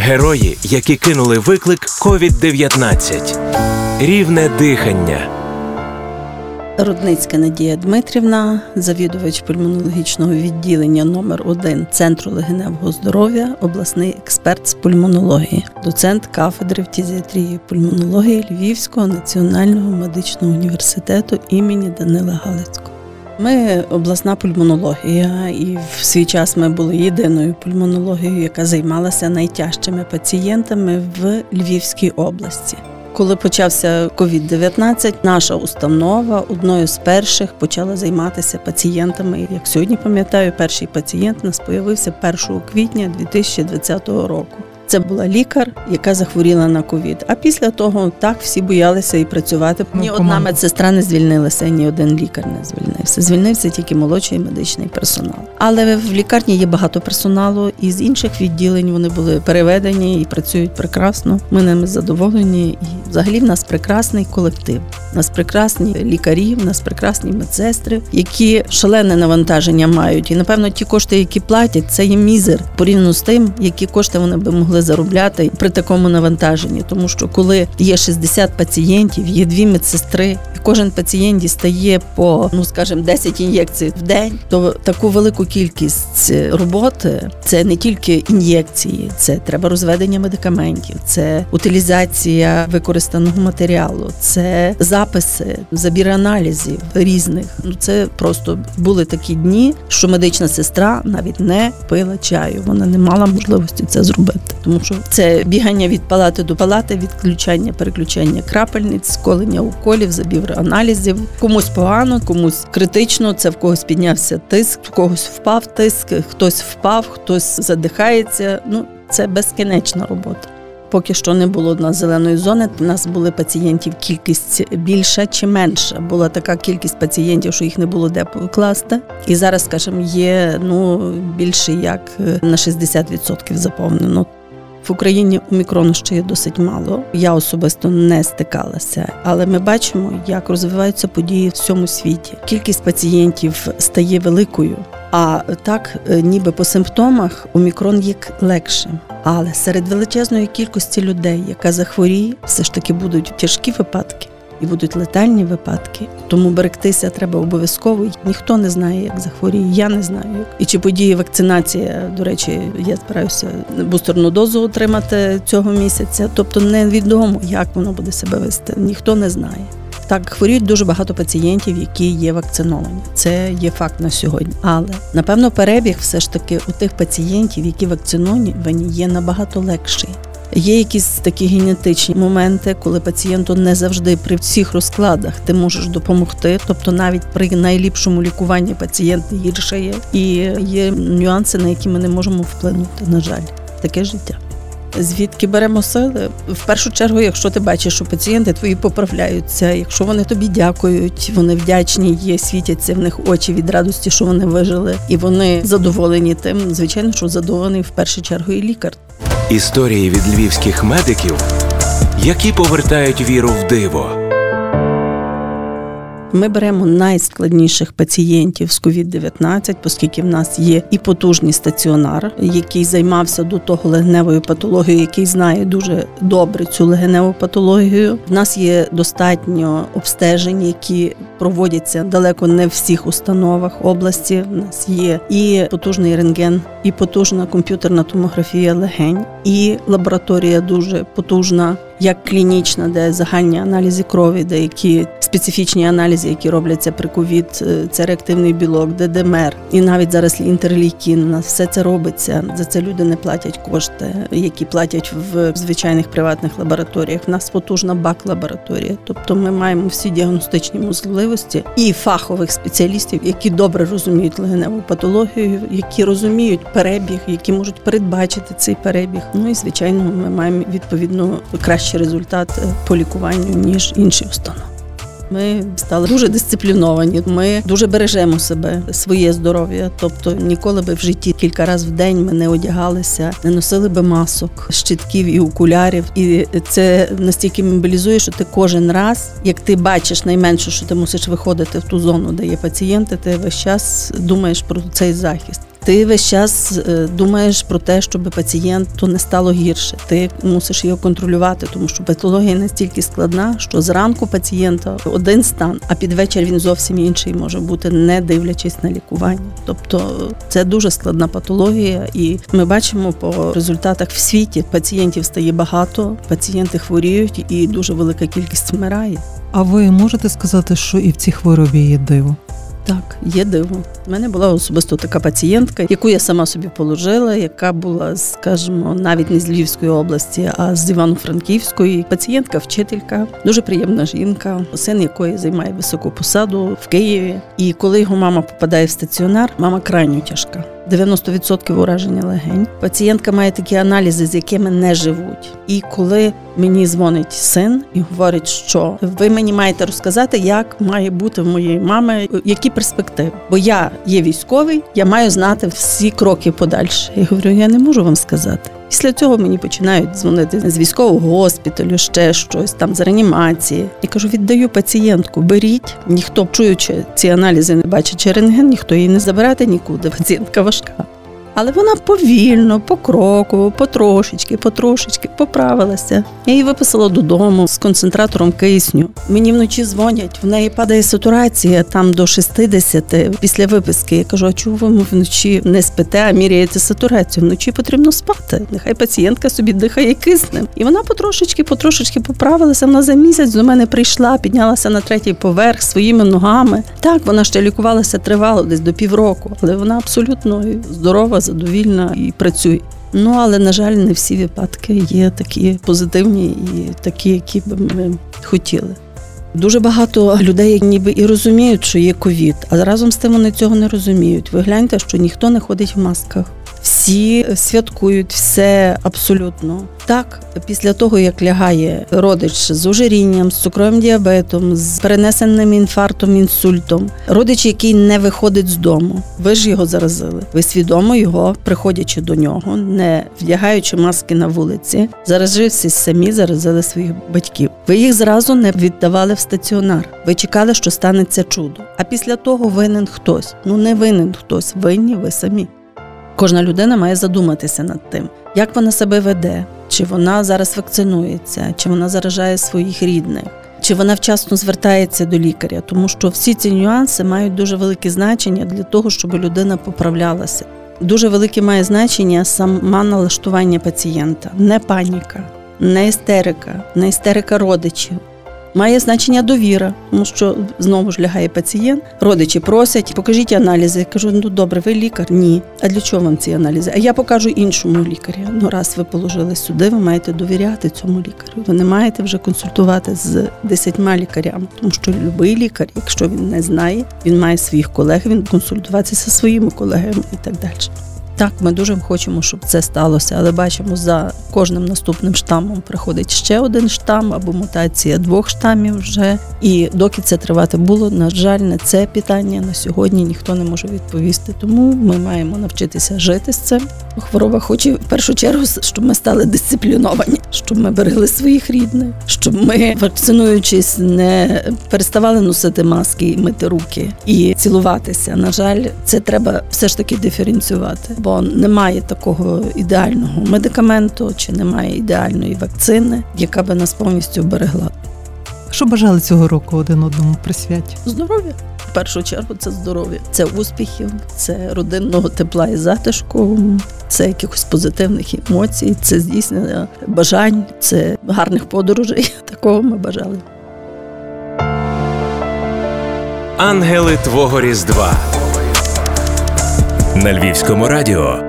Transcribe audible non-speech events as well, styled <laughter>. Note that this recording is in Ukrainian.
Герої, які кинули виклик COVID-19. Рівне дихання. Рудницька Надія Дмитрівна, завідувач пульмонологічного відділення номер 1 Центру легеневого здоров'я, обласний експерт з пульмонології, доцент кафедри фтізіатрії пульмонології Львівського національного медичного університету імені Данила Галицького. Ми обласна пульмонологія, і в свій час ми були єдиною пульмонологією, яка займалася найтяжчими пацієнтами в Львівській області. Коли почався COVID-19, наша установа одною з перших почала займатися пацієнтами. Як сьогодні пам'ятаю, перший пацієнт нас появився 1 квітня 2020 року. Це була лікар, яка захворіла на ковід. А після того так всі боялися і працювати. Ну, Ні одна медсестра не звільнилася, ні один лікар не звільнився. Звільнився тільки молодший медичний персонал. Але в лікарні є багато персоналу, і з інших відділень вони були переведені і працюють прекрасно. Ми ними задоволені. І взагалі в нас прекрасний колектив. У нас прекрасні лікарі, в нас прекрасні медсестри, які шалене навантаження мають. І напевно ті кошти, які платять, це є мізер порівняно з тим, які кошти вони би могли заробляти при такому навантаженні. Тому що коли є 60 пацієнтів, є дві медсестри, і кожен пацієнт дістає по ну скажімо, 10 ін'єкцій в день, то таку велику кількість роботи це не тільки ін'єкції, це треба розведення медикаментів, це утилізація використаного матеріалу, це записи, забір аналізів різних. Ну це просто були такі дні, що медична сестра навіть не пила чаю. Вона не мала можливості це зробити, тому що це бігання від палати до палати, відключання, переключання крапельниць, колення уколів, забір аналізів. Комусь погано, комусь критично. Це в когось піднявся тиск, в когось впав тиск, хтось впав, хтось задихається. Ну це безкінечна робота. Поки що не було в нас зеленої зони. У нас були пацієнтів кількість більша чи менша. Була така кількість пацієнтів, що їх не було де покласти. І зараз, скажімо, є ну більше як е, на 60% заповнено. В Україні омікрону ще є досить мало. Я особисто не стикалася, але ми бачимо, як розвиваються події в всьому світі. Кількість пацієнтів стає великою. А так, е, ніби по симптомах омікрон є легшим. Але серед величезної кількості людей, яка захворіє, все ж таки будуть тяжкі випадки і будуть летальні випадки. Тому берегтися треба обов'язково. Ніхто не знає, як захворіє. Я не знаю. І чи подіє вакцинація. До речі, я збираюся бустерну дозу отримати цього місяця. Тобто невідомо, як воно буде себе вести. Ніхто не знає. Так, хворіють дуже багато пацієнтів, які є вакциновані. Це є факт на сьогодні. Але напевно перебіг все ж таки у тих пацієнтів, які вакциновані, є набагато легший. Є якісь такі генетичні моменти, коли пацієнту не завжди при всіх розкладах ти можеш допомогти. Тобто, навіть при найліпшому лікуванні пацієнт гіршає, і є нюанси, на які ми не можемо вплинути. На жаль, таке життя. Звідки беремо сили? В першу чергу, якщо ти бачиш, що пацієнти твої поправляються, якщо вони тобі дякують, вони вдячні, є, світяться в них очі від радості, що вони вижили, і вони задоволені тим. Звичайно, що задоволений в першу чергу і лікар. Історії від львівських медиків, які повертають віру в диво. Ми беремо найскладніших пацієнтів з COVID-19, оскільки в нас є і потужний стаціонар, який займався до того легеневою патологією, який знає дуже добре цю легеневу патологію. В нас є достатньо обстежень, які проводяться далеко не в всіх установах області. У нас є і потужний рентген, і потужна комп'ютерна томографія легень, і лабораторія дуже потужна як клінічна, де загальні аналізи крові, деякі специфічні аналізи, які робляться при ковід, е, це реактивний білок, ДДМР, і навіть зараз інтерлейкін. У нас все це робиться. За це люди не платять кошти, які платять в звичайних приватних лабораторіях. У нас потужна бак-лабораторія. Тобто ми маємо всі діагностичні можливості і фахових спеціалістів, які добре розуміють легеневу патологію, які розуміють перебіг, які можуть передбачити цей перебіг. Ну і звичайно, ми маємо відповідно кращий результат е, по лікуванню ніж інші установи. Ми стали дуже дисципліновані. Ми дуже бережемо себе, своє здоров'я. Тобто ніколи би в житті кілька разів в день ми не одягалися, не носили би масок, щитків і окулярів. І це настільки мобілізує, що ти кожен раз, як ти бачиш найменше, що ти мусиш виходити в ту зону, де є пацієнти, ти весь час думаєш про цей захист. Ти весь час е, думаєш про те, щоб пацієнту не стало гірше. Ти мусиш його контролювати, тому що патологія настільки складна, що зранку пацієнта один стан, а під вечір він зовсім інший може бути, не дивлячись на лікування. Тобто це дуже складна патологія, і ми бачимо по результатах в світі пацієнтів стає багато, пацієнти хворіють, і дуже велика кількість вмирає. А ви можете сказати, що і в цій хворобі є диво? Так, є диво. У мене була особисто така пацієнтка, яку я сама собі положила, яка була, скажімо, навіть не з Львівської області, а з Івано-Франківської. Пацієнтка, вчителька, дуже приємна жінка, син якої займає високу посаду в Києві. І коли його мама попадає в стаціонар, мама крайньо тяжка. 90% ураження легень. Пацієнтка має такі аналізи, з якими не живуть. І коли мені дзвонить син і говорить, що ви мені маєте розказати, як має бути в моєї мами, які перспективи. Бо я є військовий, я маю знати всі кроки подальше. Я говорю, я не можу вам сказати. Після цього мені починають дзвонити з військового госпіталю, ще щось там з реанімації. Я кажу, віддаю пацієнтку, беріть. Ніхто чуючи ці аналізи, не бачить рентген, ніхто її не забирати нікуди. Пацієнтка важка. Але вона повільно, покроково, потрошечки, потрошечки поправилася. Я її виписала додому з концентратором кисню. Мені вночі дзвонять, в неї падає сатурація там до 60 після виписки. Я кажу, а чого ви вночі не спите, а міряєте сатурацію? Вночі потрібно спати. Нехай пацієнтка собі дихає киснем. І вона потрошечки, потрошечки поправилася. Вона за місяць до мене прийшла, піднялася на третій поверх своїми ногами. Так, вона ще лікувалася тривало, десь до півроку, але вона абсолютно здорова задовільна і працює. Ну але на жаль, не всі випадки є такі позитивні і такі, які б ми хотіли. Дуже багато людей ніби і розуміють, що є ковід, а разом з тим вони цього не розуміють. Ви гляньте, що ніхто не ходить в масках. Всі святкують все абсолютно так. Після того як лягає родич з ожирінням, з цукровим діабетом, з перенесеним інфарктом, інсультом, родич, який не виходить з дому. Ви ж його заразили. Ви свідомо його, приходячи до нього, не вдягаючи маски на вулиці, заразившись самі, заразили своїх батьків. Ви їх зразу не віддавали в стаціонар. Ви чекали, що станеться чудо. А після того винен хтось. Ну не винен хтось, винні ви самі. Кожна людина має задуматися над тим, як вона себе веде, чи вона зараз вакцинується, чи вона заражає своїх рідних, чи вона вчасно звертається до лікаря, тому що всі ці нюанси мають дуже велике значення для того, щоб людина поправлялася. Дуже велике має значення сама налаштування пацієнта, не паніка, не істерика, не істерика родичів. Має значення довіра, тому що знову ж лягає пацієнт. Родичі просять, покажіть аналізи. Я кажу, ну добре, ви лікар? Ні. А для чого вам ці аналізи? А я покажу іншому лікарю. Ну, раз ви положили сюди, ви маєте довіряти цьому лікарю. Ви не маєте вже консультувати з десятьма лікарями, тому що будь-який лікар, якщо він не знає, він має своїх колег, він консультуватися зі своїми колегами і так далі. Так, ми дуже хочемо, щоб це сталося, але бачимо, за кожним наступним штамом приходить ще один штам або мутація двох штамів вже. І доки це тривати було, на жаль, на це питання на сьогодні ніхто не може відповісти. Тому ми маємо навчитися жити з цим. Хвороба хоче в першу чергу, щоб ми стали дисципліновані, щоб ми берегли своїх рідних, щоб ми, вакцинуючись, не переставали носити маски, і мити руки і цілуватися. На жаль, це треба все ж таки диференціювати бо немає такого ідеального медикаменту чи немає ідеальної вакцини, яка би нас повністю вберегла. Що бажали цього року один одному при святі? Здоров'я. В першу чергу це здоров'я, це успіхів, це родинного тепла і затишку, це якихось позитивних емоцій, це здійснення бажань, це гарних подорожей. <laughs> Такого ми бажали. Ангели Твого Різдва на Львівському радіо.